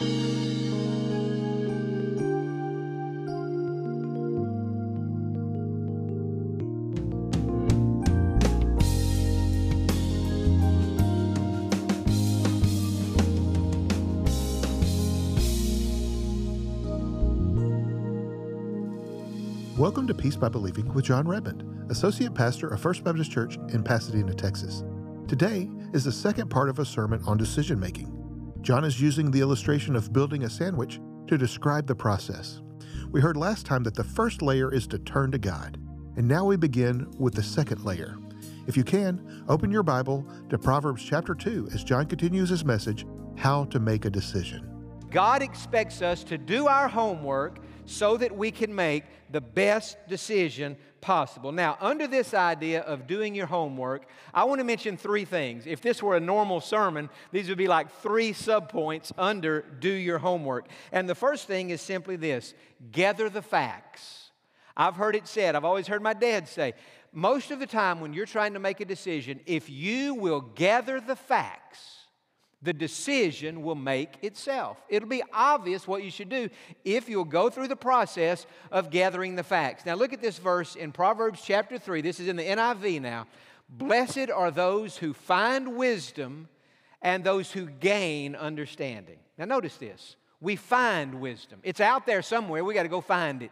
Welcome to Peace by Believing with Jon Redmond, Associate Pastor of First Baptist Church in Pasadena, Texas. Today is the second part of a sermon on decision making. Jon is using the illustration of building a sandwich to describe the process. We heard last time that the first layer is to turn to God, and now we begin with the second layer. If you can, open your Bible to Proverbs chapter 2 as Jon continues his message, How to Make a Decision. God expects us to do our homework so that we can make the best decision possible. Now, under this idea of doing your homework, I want to mention three things. If this were a normal sermon, these would be like three subpoints under do your homework. And the first thing is simply this gather the facts. I've heard it said, I've always heard my dad say, most of the time when you're trying to make a decision, if you will gather the facts, the decision will make itself. It'll be obvious what you should do if you'll go through the process of gathering the facts. Now, look at this verse in Proverbs chapter 3. This is in the NIV now. Blessed are those who find wisdom and those who gain understanding. Now, notice this. We find wisdom, it's out there somewhere. We got to go find it.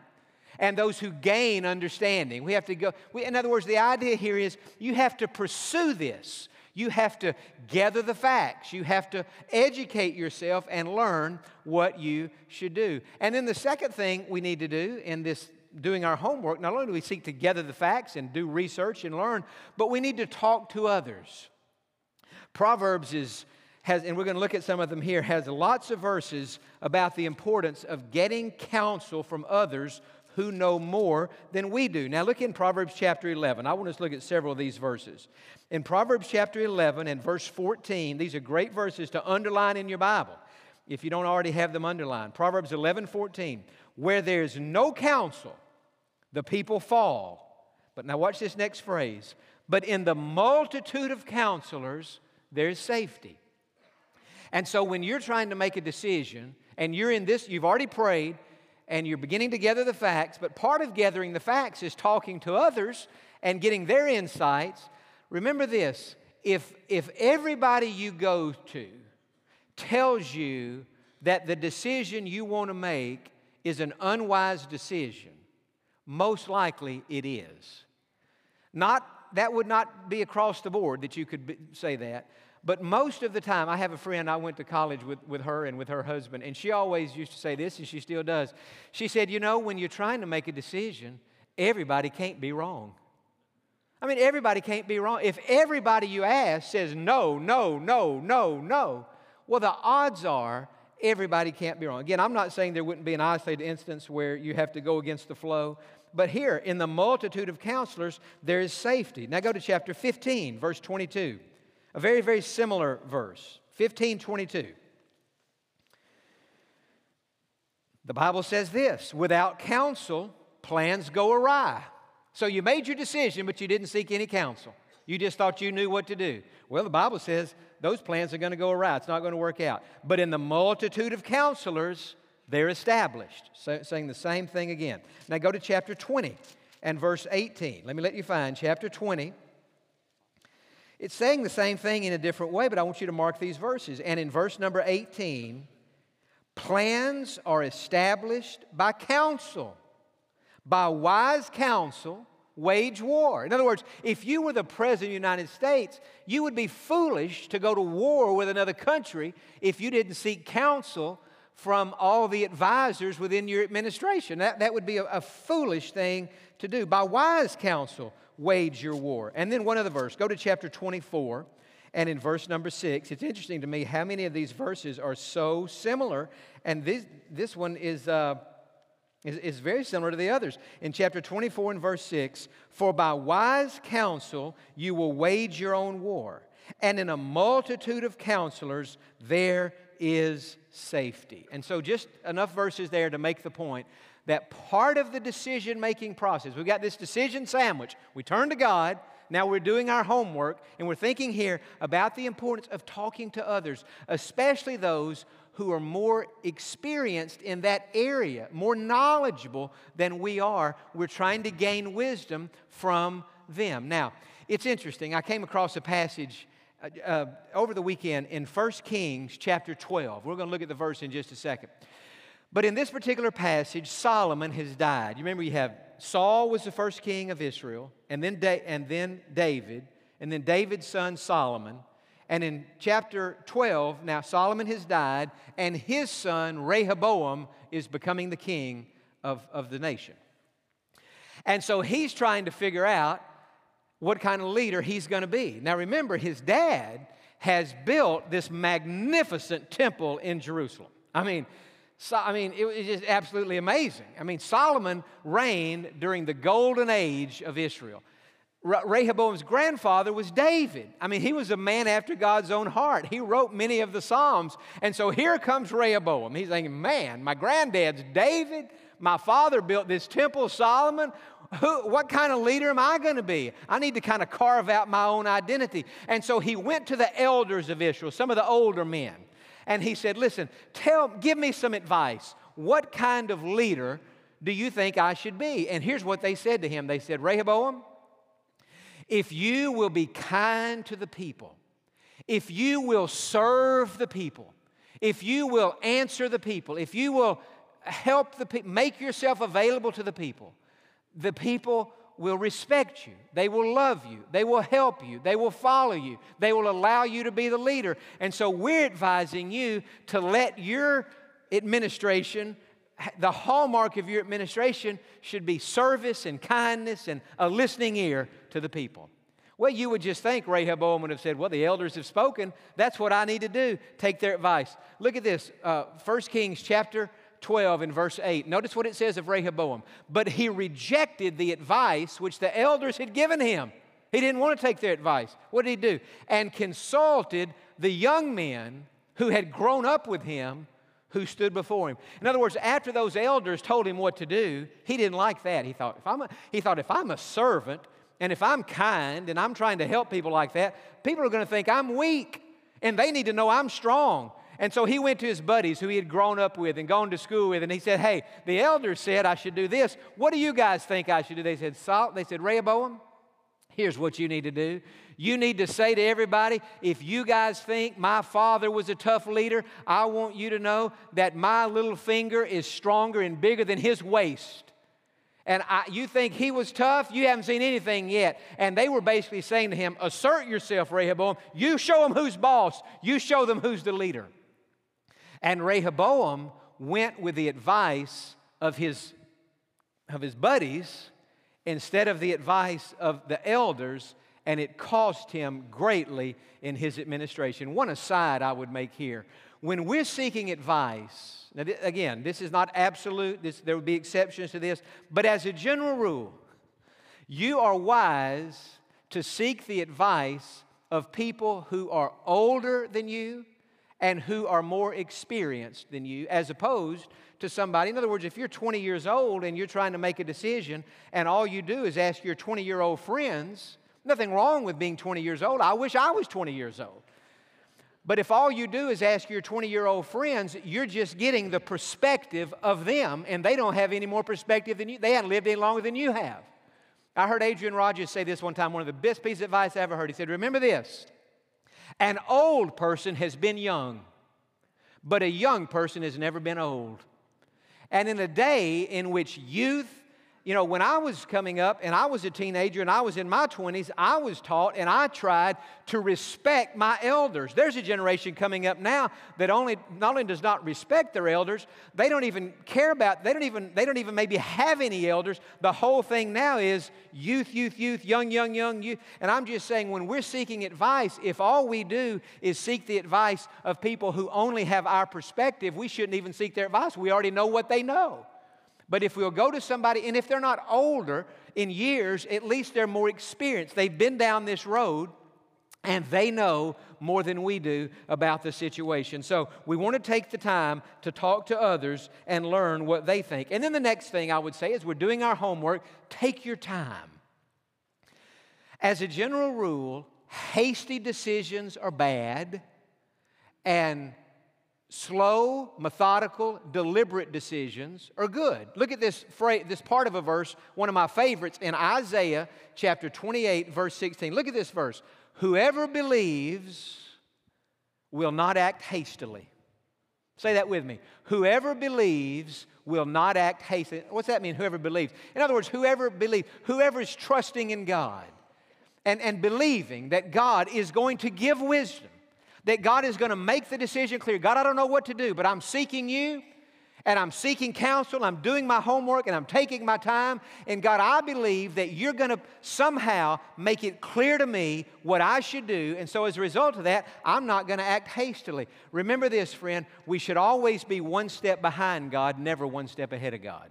And those who gain understanding. We have to go. We, in other words, the idea here is you have to pursue this. You have to gather the facts. You have to educate yourself and learn what you should do. And then the second thing we need to do in this doing our homework, not only do we seek to gather the facts and do research and learn, but we need to talk to others. Proverbs is has, and we're going to look at some of them here, has lots of verses about the importance of getting counsel from others who know more than we do. Now, look in Proverbs chapter 11. I want us to look at several of these verses. In Proverbs chapter 11 and verse 14, these are great verses to underline in your Bible if you don't already have them underlined. Proverbs 11 14, where there's no counsel, the people fall. But now, watch this next phrase. But in the multitude of counselors, there's safety. And so, when you're trying to make a decision and you're in this, you've already prayed, and you're beginning to gather the facts, but part of gathering the facts is talking to others and getting their insights. Remember this if, if everybody you go to tells you that the decision you want to make is an unwise decision, most likely it is. Not, that would not be across the board that you could be, say that, but most of the time, I have a friend, I went to college with, with her and with her husband, and she always used to say this, and she still does. She said, You know, when you're trying to make a decision, everybody can't be wrong. I mean, everybody can't be wrong. If everybody you ask says no, no, no, no, no, well, the odds are everybody can't be wrong. Again, I'm not saying there wouldn't be an isolated instance where you have to go against the flow, but here, in the multitude of counselors, there is safety. Now go to chapter 15, verse 22. A very, very similar verse, 1522. The Bible says this without counsel, plans go awry. So you made your decision, but you didn't seek any counsel. You just thought you knew what to do. Well, the Bible says those plans are going to go awry. It's not going to work out. But in the multitude of counselors, they're established. So, saying the same thing again. Now go to chapter 20 and verse 18. Let me let you find chapter 20 it's saying the same thing in a different way, but I want you to mark these verses. And in verse number 18, plans are established by counsel. By wise counsel, wage war. In other words, if you were the president of the United States, you would be foolish to go to war with another country if you didn't seek counsel from all the advisors within your administration. That, that would be a, a foolish thing to do. By wise counsel, wage your war. And then one other verse. Go to chapter 24 and in verse number 6. It's interesting to me how many of these verses are so similar. And this, this one is, uh, is, is very similar to the others. In chapter 24 and verse 6 For by wise counsel you will wage your own war, and in a multitude of counselors there is safety. And so, just enough verses there to make the point that part of the decision making process, we've got this decision sandwich. We turn to God, now we're doing our homework, and we're thinking here about the importance of talking to others, especially those who are more experienced in that area, more knowledgeable than we are. We're trying to gain wisdom from them. Now, it's interesting. I came across a passage uh, uh, over the weekend in 1 Kings chapter 12. We're going to look at the verse in just a second. But in this particular passage, Solomon has died. You remember you have Saul was the first king of Israel, and then, da- and then David, and then David's son Solomon. And in chapter 12, now Solomon has died, and his son Rehoboam is becoming the king of, of the nation. And so he's trying to figure out what kind of leader he's going to be. Now remember, his dad has built this magnificent temple in Jerusalem. I mean, so, I mean, it was just absolutely amazing. I mean, Solomon reigned during the golden age of Israel. Rehoboam's grandfather was David. I mean, he was a man after God's own heart. He wrote many of the Psalms. And so here comes Rehoboam. He's thinking, man, my granddad's David. My father built this temple, Solomon. Who, what kind of leader am I going to be? I need to kind of carve out my own identity. And so he went to the elders of Israel, some of the older men, and he said, Listen, tell, give me some advice. What kind of leader do you think I should be? And here's what they said to him They said, Rehoboam, if you will be kind to the people, if you will serve the people, if you will answer the people, if you will help the people, make yourself available to the people, the people will respect you. They will love you. They will help you. They will follow you. They will allow you to be the leader. And so we're advising you to let your administration, the hallmark of your administration should be service and kindness and a listening ear to the people. Well, you would just think Rehoboam would have said, Well, the elders have spoken. That's what I need to do. Take their advice. Look at this uh, 1 Kings chapter 12 in verse 8. Notice what it says of Rehoboam. But he rejected the advice which the elders had given him. He didn't want to take their advice. What did he do? And consulted the young men who had grown up with him who stood before him. In other words, after those elders told him what to do, he didn't like that. He thought, if I'm a, he thought, if I'm a servant and if I'm kind and I'm trying to help people like that, people are going to think I'm weak and they need to know I'm strong. And so he went to his buddies who he had grown up with and gone to school with, and he said, Hey, the elders said I should do this. What do you guys think I should do? They said, Salt. They said, Rehoboam, here's what you need to do. You need to say to everybody, if you guys think my father was a tough leader, I want you to know that my little finger is stronger and bigger than his waist. And I, you think he was tough? You haven't seen anything yet. And they were basically saying to him, Assert yourself, Rehoboam. You show them who's boss. You show them who's the leader. And Rehoboam went with the advice of his, of his buddies instead of the advice of the elders, and it cost him greatly in his administration. One aside I would make here when we're seeking advice, now th- again, this is not absolute, this, there would be exceptions to this, but as a general rule, you are wise to seek the advice of people who are older than you and who are more experienced than you, as opposed to somebody. In other words, if you're 20 years old and you're trying to make a decision, and all you do is ask your 20 year old friends, nothing wrong with being 20 years old. I wish I was 20 years old. But if all you do is ask your 20 year old friends, you're just getting the perspective of them, and they don't have any more perspective than you. They haven't lived any longer than you have. I heard Adrian Rogers say this one time, one of the best pieces of advice I ever heard. He said, Remember this an old person has been young, but a young person has never been old. And in a day in which youth you know, when I was coming up and I was a teenager and I was in my 20s, I was taught and I tried to respect my elders. There's a generation coming up now that only not only does not respect their elders, they don't even care about, they don't even, they don't even maybe have any elders. The whole thing now is youth, youth, youth, young, young, young, youth. And I'm just saying, when we're seeking advice, if all we do is seek the advice of people who only have our perspective, we shouldn't even seek their advice. We already know what they know. But if we'll go to somebody, and if they're not older in years, at least they're more experienced. They've been down this road and they know more than we do about the situation. So we want to take the time to talk to others and learn what they think. And then the next thing I would say is we're doing our homework, take your time. As a general rule, hasty decisions are bad and Slow, methodical, deliberate decisions are good. Look at this phrase, this part of a verse, one of my favorites in Isaiah chapter 28, verse 16. Look at this verse. Whoever believes will not act hastily. Say that with me. Whoever believes will not act hastily. What's that mean, whoever believes? In other words, whoever believes, whoever is trusting in God and, and believing that God is going to give wisdom that God is going to make the decision clear. God, I don't know what to do, but I'm seeking you and I'm seeking counsel. I'm doing my homework and I'm taking my time. And God, I believe that you're going to somehow make it clear to me what I should do. And so as a result of that, I'm not going to act hastily. Remember this, friend, we should always be one step behind God, never one step ahead of God.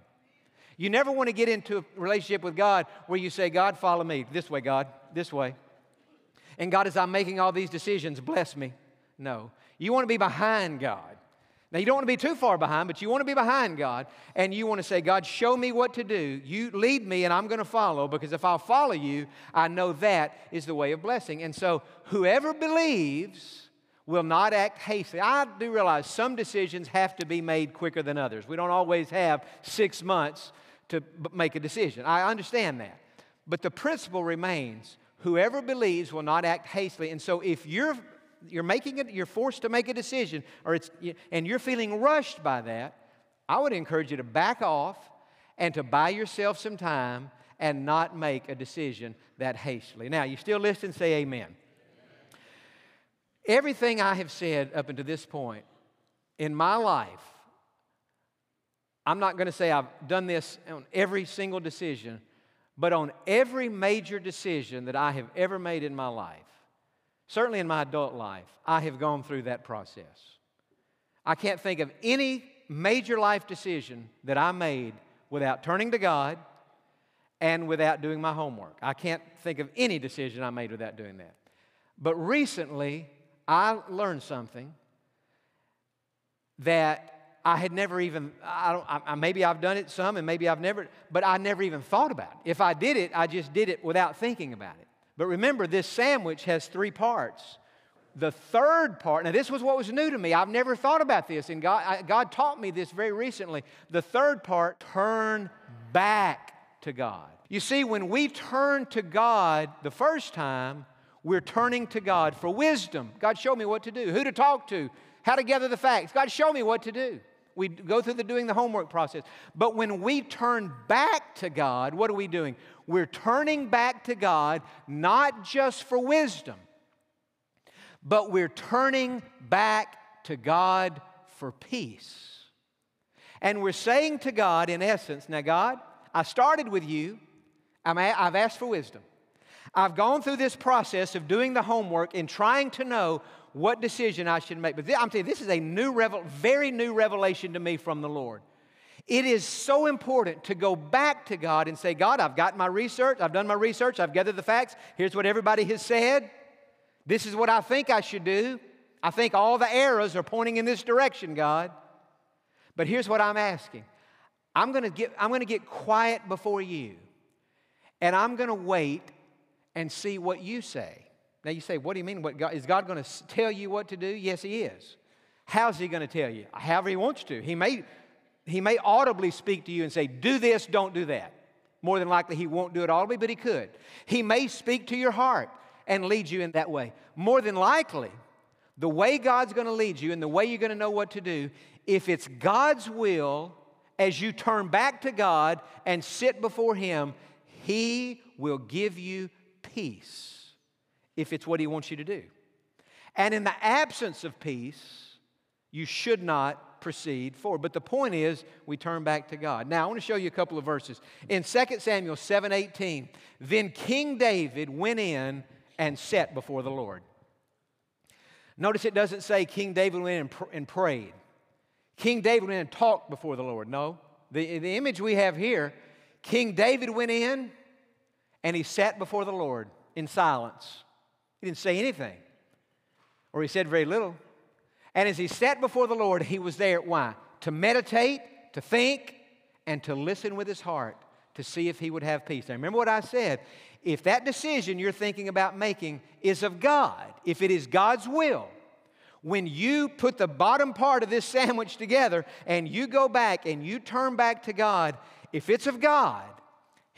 You never want to get into a relationship with God where you say, God, follow me. This way, God, this way. And God, as I'm making all these decisions, bless me. No. You want to be behind God. Now, you don't want to be too far behind, but you want to be behind God, and you want to say, God, show me what to do. You lead me, and I'm going to follow, because if I'll follow you, I know that is the way of blessing. And so, whoever believes will not act hastily. I do realize some decisions have to be made quicker than others. We don't always have six months to make a decision. I understand that. But the principle remains whoever believes will not act hastily. And so, if you're you're making it, you're forced to make a decision, or it's, and you're feeling rushed by that, I would encourage you to back off and to buy yourself some time and not make a decision that hastily. Now, you still listen, say amen. Everything I have said up until this point in my life, I'm not going to say I've done this on every single decision, but on every major decision that I have ever made in my life, Certainly in my adult life, I have gone through that process. I can't think of any major life decision that I made without turning to God and without doing my homework. I can't think of any decision I made without doing that. But recently, I learned something that I had never even, I don't, I, maybe I've done it some and maybe I've never, but I never even thought about it. If I did it, I just did it without thinking about it. But remember, this sandwich has three parts. The third part, now this was what was new to me. I've never thought about this, and God, I, God taught me this very recently. The third part, turn back to God. You see, when we turn to God the first time, we're turning to God for wisdom. God, show me what to do, who to talk to, how to gather the facts. God, show me what to do. We go through the doing the homework process. But when we turn back to God, what are we doing? We're turning back to God not just for wisdom, but we're turning back to God for peace. And we're saying to God, in essence, now, God, I started with you, i have asked for wisdom. I've gone through this process of doing the homework and trying to know what decision I should make. But I'm telling you, this is a new, revel- very new revelation to me from the Lord. It is so important to go back to God and say, God, I've got my research, I've done my research, I've gathered the facts. Here's what everybody has said. This is what I think I should do. I think all the arrows are pointing in this direction, God. But here's what I'm asking I'm to get, I'm going to get quiet before you, and I'm going to wait and see what you say. Now you say, what do you mean? What God, is God going to tell you what to do? Yes, He is. How's He going to tell you? However He wants to. He may, he may audibly speak to you and say, do this, don't do that. More than likely, He won't do it audibly, but He could. He may speak to your heart and lead you in that way. More than likely, the way God's going to lead you and the way you're going to know what to do, if it's God's will, as you turn back to God and sit before Him, He will give you peace if it's what He wants you to do. And in the absence of peace, you should not proceed forward. But the point is, we turn back to God. Now, I want to show you a couple of verses. In 2 Samuel 7 18, then King David went in and sat before the Lord. Notice it doesn't say King David went in and, pr- and prayed. King David went in and talked before the Lord. No. The, the image we have here, King David went in and he sat before the Lord in silence. He didn't say anything, or he said very little. And as he sat before the Lord, he was there. Why? To meditate, to think, and to listen with his heart to see if he would have peace. Now, remember what I said. If that decision you're thinking about making is of God, if it is God's will, When you put the bottom part of this sandwich together and you go back and you turn back to God, if it's of God,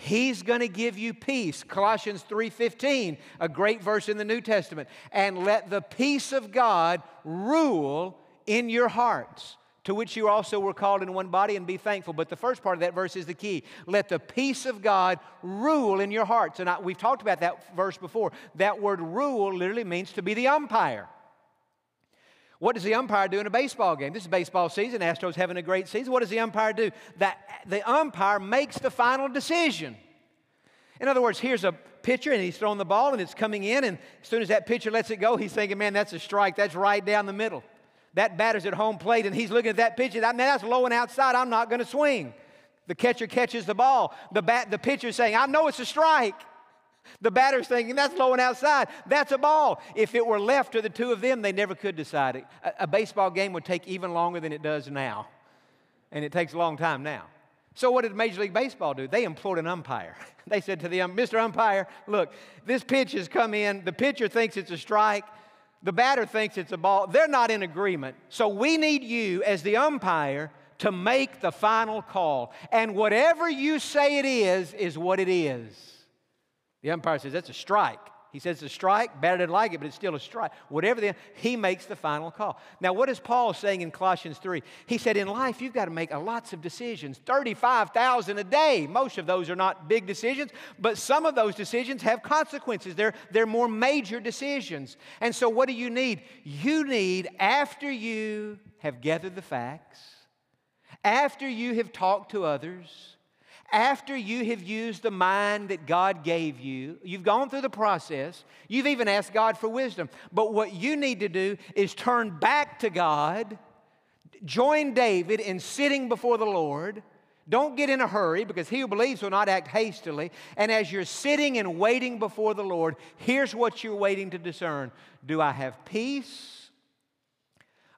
He's going to give you peace. Colossians 3:15, a great verse in the New Testament. And let the peace of God rule in your hearts, to which you also were called in one body, and be thankful. But the first part of that verse is the key. Let the peace of God rule in your hearts. And I, we've talked about that verse before. That word rule literally means to be the umpire. What does the umpire do in a baseball game? This is baseball season. Astros having a great season. What does the umpire do? That the umpire makes the final decision. In other words, here's a pitcher and he's throwing the ball and it's coming in, and as soon as that pitcher lets it go, he's thinking, man, that's a strike. That's right down the middle. That batter's at home plate and he's looking at that pitcher. pitch. Man, that's low and outside. I'm not going to swing. The catcher catches the ball. The, bat, the pitcher's saying, I know it's a strike. The batter's thinking, that's low and outside. That's a ball. If it were left to the two of them, they never could decide it. A, a, baseball game would take even longer than it does now. And it takes a long time now. So, what did Major League Baseball do? They employed an umpire. They said to the um, Mr. Umpire, look, this pitch has come in. The pitcher thinks it's a strike. The batter thinks it's a ball. They're not in agreement. So, we need you as the umpire to make the final call. And whatever you say it is, is what it is. The umpire says, that's a strike. He says it's a strike. Batter didn't like it, but it's still a strike. Whatever the, he makes the final call. Now, what is Paul saying in Colossians 3? He said, in life, you've got to make lots of decisions 35,000 a day. Most of those are not big decisions, but some of those decisions have consequences. They're, they're more major decisions. And so, what do you need? You need, after you have gathered the facts, after you have talked to others, after you have used the mind that God gave you, you've gone through the process, you've even asked God for wisdom. But what you need to do is turn back to God, join David in sitting before the Lord. Don't get in a hurry because he who believes will not act hastily. And as you're sitting and waiting before the Lord, here's what you're waiting to discern Do I have peace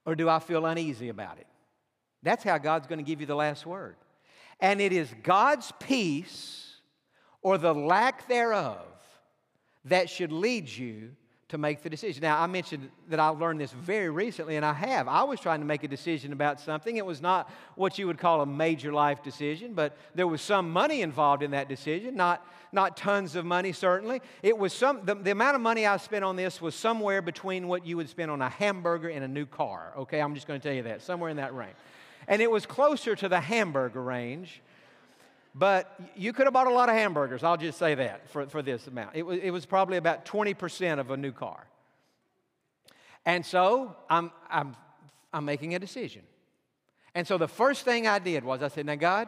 or do I feel uneasy about it? That's how God's going to give you the last word. And it is God's peace or the lack thereof that should lead you to make the decision. Now, I mentioned that I learned this very recently, and I have. I was trying to make a decision about something. It was not what you would call a major life decision, but there was some money involved in that decision, not, not tons of money, certainly. It was some, the, the amount of money I spent on this was somewhere between what you would spend on a hamburger and a new car, okay? I'm just going to tell you that, somewhere in that range and it was closer to the hamburger range. But you could have bought a lot of hamburgers, I'll just say that for, for this amount. It was, it was probably about 20% of a new car. And so I'm, I'm, I'm making a decision. And so the first thing I did was I said, Now, God,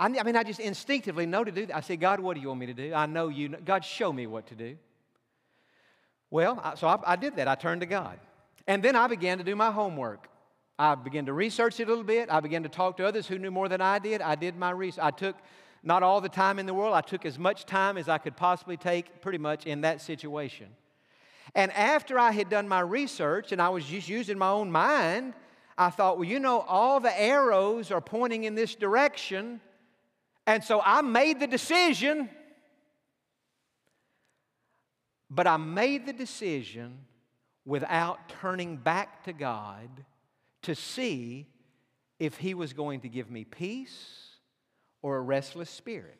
I, I mean, I just instinctively know to do that. I said, God, what do you want me to do? I know you. Know. God, show me what to do. Well, I, so I, I did that. I turned to God. And then I began to do my homework. I began to research it a little bit. I began to talk to others who knew more than I did. I did my research. I took not all the time in the world, I took as much time as I could possibly take pretty much in that situation. And after I had done my research and I was just using my own mind, I thought, well, you know, all the arrows are pointing in this direction. And so I made the decision. But I made the decision without turning back to God to see if he was going to give me peace or a restless spirit.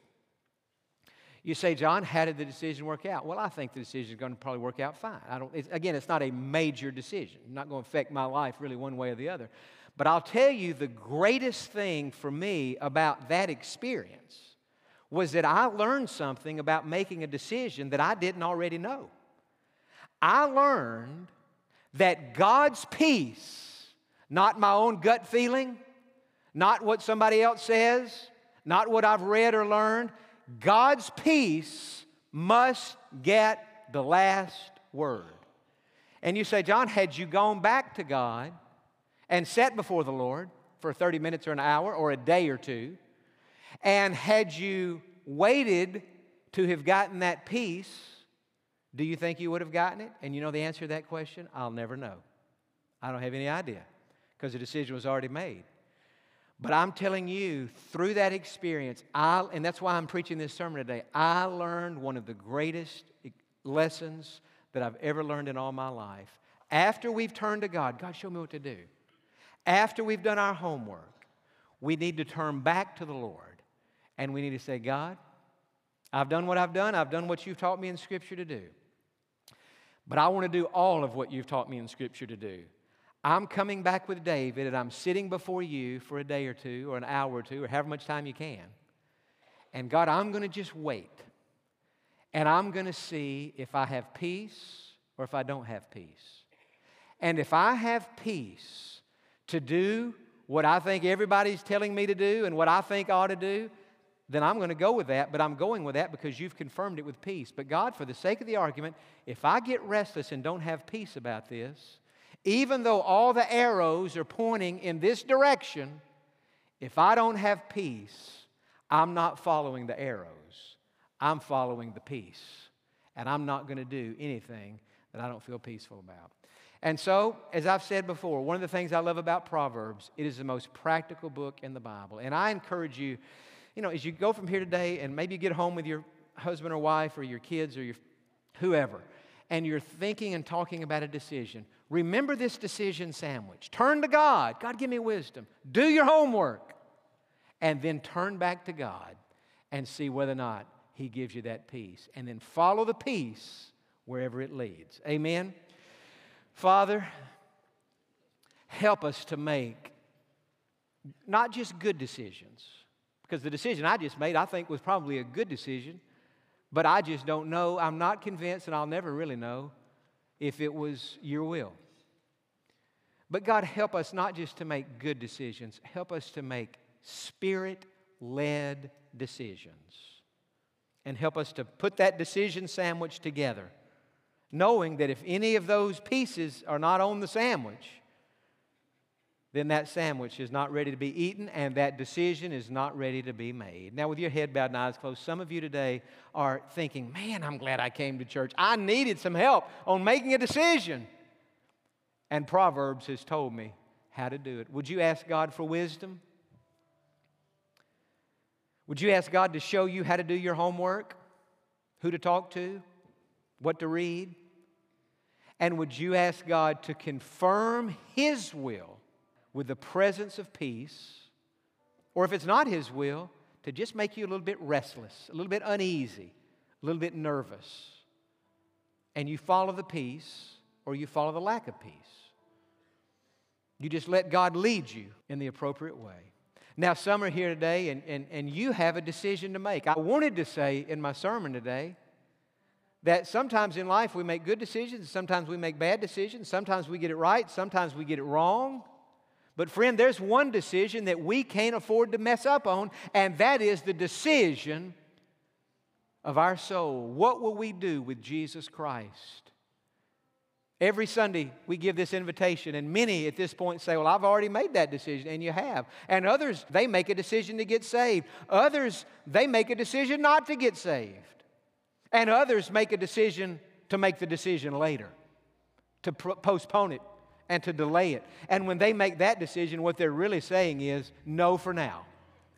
You say, Jon, how did the decision work out? Well, I think the decision is going to probably work out fine. I don't, it's, again, it's not a major decision. It's not going to affect my life really one way or the other. But I'll tell you the greatest thing for me about that experience was that I learned something about making a decision that I didn't already know. I learned that God's peace not my own gut feeling, not what somebody else says, not what I've read or learned. God's peace must get the last word. And you say, Jon, had you gone back to God and sat before the Lord for 30 minutes or an hour or a day or two, and had you waited to have gotten that peace, do you think you would have gotten it? And you know the answer to that question? I'll never know. I don't have any idea because the decision was already made. But I'm telling you, through that experience, I, and that's why I'm preaching this sermon today, I learned one of the greatest lessons that I've ever learned in all my life. after we've turned to God, God, show me what to do. After we've done our homework, we need to turn back to the Lord and we need to say, God, I've done what I've done. I've done what you've taught me in Scripture to do. But I want to do all of what you've taught me in Scripture to do. I'm coming back with David and I'm sitting before you for a day or two or an hour or two or however much time you can. And God, I'm going to just wait. And I'm going to see if I have peace or if I don't have peace. And if I have peace to do what I think everybody's telling me to do and what I think I ought to do, then I'm going to go with that, but I'm going with that because you've confirmed it with peace. But God, for the sake of the argument, if I get restless and don't have peace about this, even though all the arrows are pointing in this direction, if I don't have peace, I'm not following the arrows. I'm following the peace. And I'm not going to do anything that I don't feel peaceful about. And so, as I've said before, one of the things I love about Proverbs, it is the most practical book in the Bible. And I encourage you you know, as you go from here today and maybe get home with your husband or wife or your kids or your whoever, and you're thinking and talking about a decision, remember this decision sandwich. Turn to God. God, give me wisdom. Do your homework. And then turn back to God and see whether or not He gives you that peace. And then follow the peace wherever it leads. Amen. Father, help us to make not just good decisions because the decision I just made, I think, was probably a good decision, but I just don't know. I'm not convinced, and I'll never really know if it was your will. But God, help us not just to make good decisions, help us to make spirit led decisions. And help us to put that decision sandwich together, knowing that if any of those pieces are not on the sandwich, then that sandwich is not ready to be eaten and that decision is not ready to be made. Now, with your head bowed and eyes closed, some of you today are thinking, man, I'm glad I came to church. I needed some help on making a decision. And Proverbs has told me how to do it. Would you ask God for wisdom? Would you ask God to show you how to do your homework? Who to talk to? What to read? And would you ask God to confirm His will with the presence of peace, or if it's not His will, to just make you a little bit restless, a little bit uneasy, a little bit nervous. And you follow the peace, or you follow the lack of peace. You just let God lead you in the appropriate way. Now, some are here today, and, and, and you have a decision to make. I wanted to say in my sermon today that sometimes in life we make good decisions, sometimes we make bad decisions, sometimes we get it right, sometimes we get it wrong. But, friend, there's one decision that we can't afford to mess up on, and that is the decision of our soul. What will we do with Jesus Christ? Every Sunday, we give this invitation, and many at this point say, Well, I've already made that decision, and you have. And others, they make a decision to get saved. Others, they make a decision not to get saved. And others make a decision to make the decision later, to postpone it and to delay it. And when they make that decision, what they're really saying is no for now.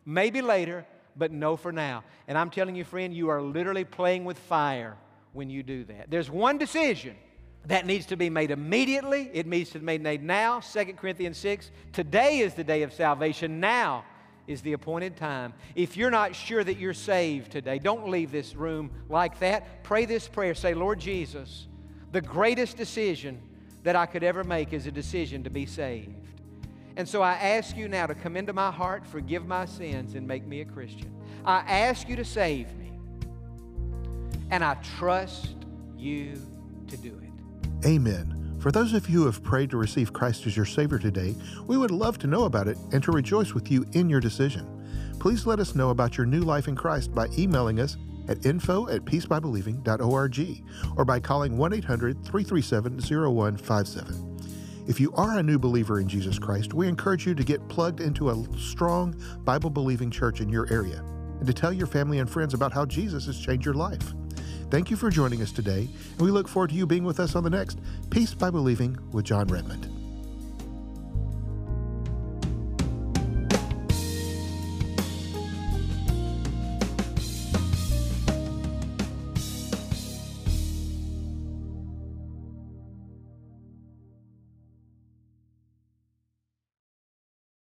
Maybe later, but no for now. And I'm telling you, friend, you are literally playing with fire when you do that. There's one decision that needs to be made immediately. It needs to be made now. 2 Corinthians 6. Today is the day of salvation. Now is the appointed time. If you're not sure that you're saved today, don't leave this room like that. Pray this prayer. Say, Lord Jesus, the greatest decision that I could ever make is a decision to be saved. And so I ask you now to come into my heart, forgive my sins, and make me a Christian. I ask you to save me. And I trust you to do it. Amen. For those of you who have prayed to receive Christ as your Savior today, we would love to know about it and to rejoice with you in your decision. Please let us know about your new life in Christ by emailing us at info at peacebybelieving.org or by calling 1 800 337 0157. If you are a new believer in Jesus Christ, we encourage you to get plugged into a strong Bible believing church in your area and to tell your family and friends about how Jesus has changed your life. Thank you for joining us today, and we look forward to you being with us on the next Peace by Believing with Jon Redmond.